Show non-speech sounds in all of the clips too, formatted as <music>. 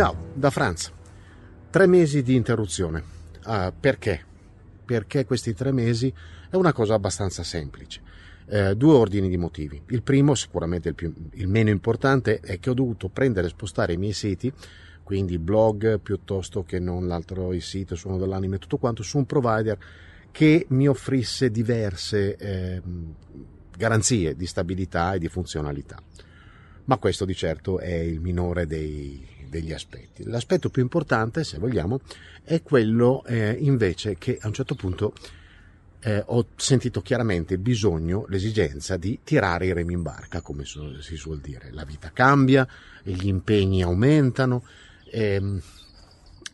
Ciao, da Franz. Tre mesi di interruzione. Uh, perché? Perché questi tre mesi è una cosa abbastanza semplice. Uh, due ordini di motivi. Il primo, sicuramente il, più, il meno importante, è che ho dovuto prendere e spostare i miei siti, quindi blog piuttosto che non l'altro il sito Suono dell'anime tutto quanto, su un provider che mi offrisse diverse eh, garanzie di stabilità e di funzionalità. Ma questo di certo è il minore dei, degli aspetti. L'aspetto più importante, se vogliamo, è quello eh, invece che a un certo punto eh, ho sentito chiaramente il bisogno, l'esigenza di tirare i remi in barca, come si suol dire. La vita cambia, gli impegni aumentano ehm,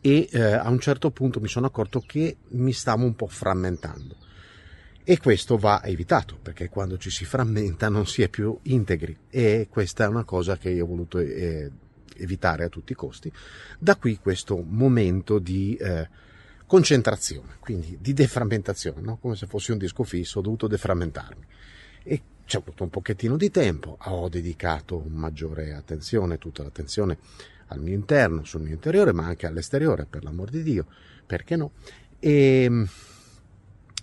e eh, a un certo punto mi sono accorto che mi stavo un po' frammentando. E questo va evitato, perché quando ci si frammenta non si è più integri e questa è una cosa che io ho voluto eh, evitare a tutti i costi. Da qui questo momento di eh, concentrazione, quindi di deframmentazione, no? come se fossi un disco fisso, ho dovuto deframmentarmi. E ci ho avuto un pochettino di tempo, ho dedicato maggiore attenzione, tutta l'attenzione al mio interno, sul mio interiore, ma anche all'esteriore, per l'amor di Dio, perché no? E ehm,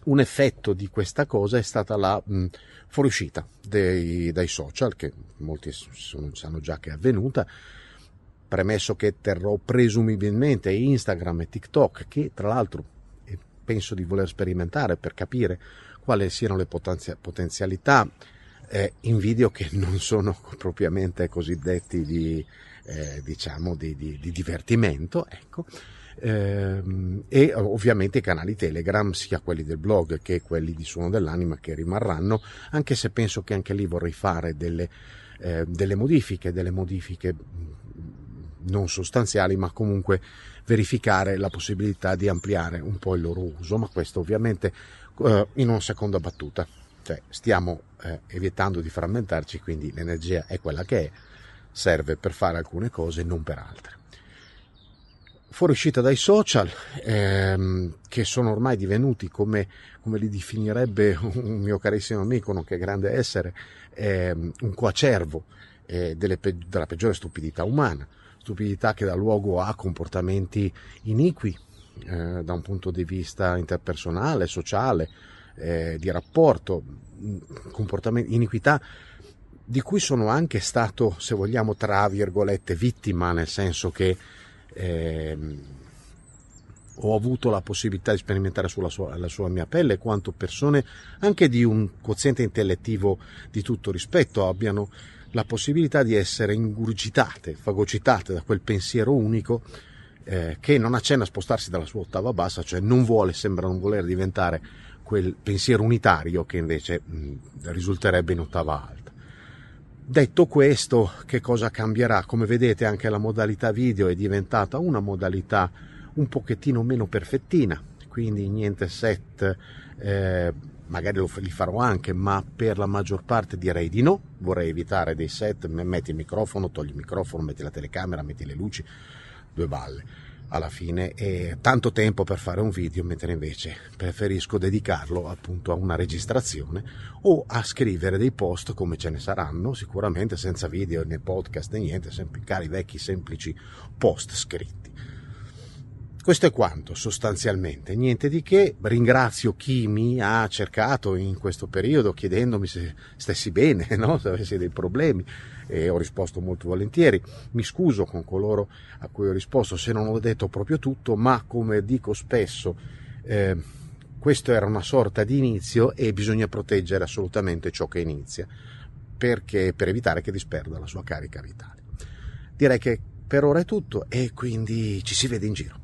un effetto di questa cosa è stata la mh, fuoriuscita dei, dai social, che molti sono, sanno già che è avvenuta, premesso che terrò presumibilmente Instagram e TikTok, che tra l'altro penso di voler sperimentare per capire quali siano le potenzialità eh, in video che non sono <laughs> propriamente cosiddetti di, eh, diciamo di, di, di divertimento, ecco. Ehm, e ovviamente i canali Telegram, sia quelli del blog che quelli di Suono dell'Anima, che rimarranno, anche se penso che anche lì vorrei fare delle, eh, delle modifiche, delle modifiche non sostanziali, ma comunque verificare la possibilità di ampliare un po' il loro uso, ma questo ovviamente eh, in una seconda battuta. Cioè, stiamo eh, evitando di frammentarci, quindi l'energia è quella che è, serve per fare alcune cose, non per altre. Fuoriuscita dai social, ehm, che sono ormai divenuti, come, come, li definirebbe un mio carissimo amico, nonché grande essere, ehm, un coacervo eh, delle, della peggiore stupidità umana stupidità che dà luogo a comportamenti iniqui eh, da un punto di vista interpersonale, sociale, eh, di rapporto, comportamenti, iniquità di cui sono anche stato, se vogliamo, tra virgolette, vittima, nel senso che eh, ho avuto la possibilità di sperimentare sulla sua, sua, mia pelle quanto persone anche di un quoziente intellettivo di tutto rispetto abbiano la possibilità di essere ingurgitate, fagocitate da quel pensiero unico eh, che non accenna a spostarsi dalla sua ottava bassa, cioè non vuole, sembra non voler diventare quel pensiero unitario che invece mh, risulterebbe in ottava alta. Detto questo, che cosa cambierà? Come vedete anche la modalità video è diventata una modalità un pochettino meno perfettina, quindi niente set eh, magari lo, li farò anche, ma per la maggior parte direi di no. Vorrei evitare dei set, metti il microfono, togli il microfono, metti la telecamera, metti le luci, due balle. Alla fine è tanto tempo per fare un video, mentre invece preferisco dedicarlo appunto a una registrazione o a scrivere dei post come ce ne saranno, sicuramente senza video né podcast né niente, sempre cari vecchi semplici post scritti. Questo è quanto sostanzialmente, niente di che. Ringrazio chi mi ha cercato in questo periodo chiedendomi se stessi bene, <laughs> no? se avessi dei problemi e ho risposto molto volentieri. Mi scuso con coloro a cui ho risposto se non ho detto proprio tutto, ma come dico spesso, eh, questo era una sorta di inizio e bisogna proteggere assolutamente ciò che inizia perché, per evitare che disperda la sua carica vitale. Direi che per ora è tutto e quindi ci si vede in giro.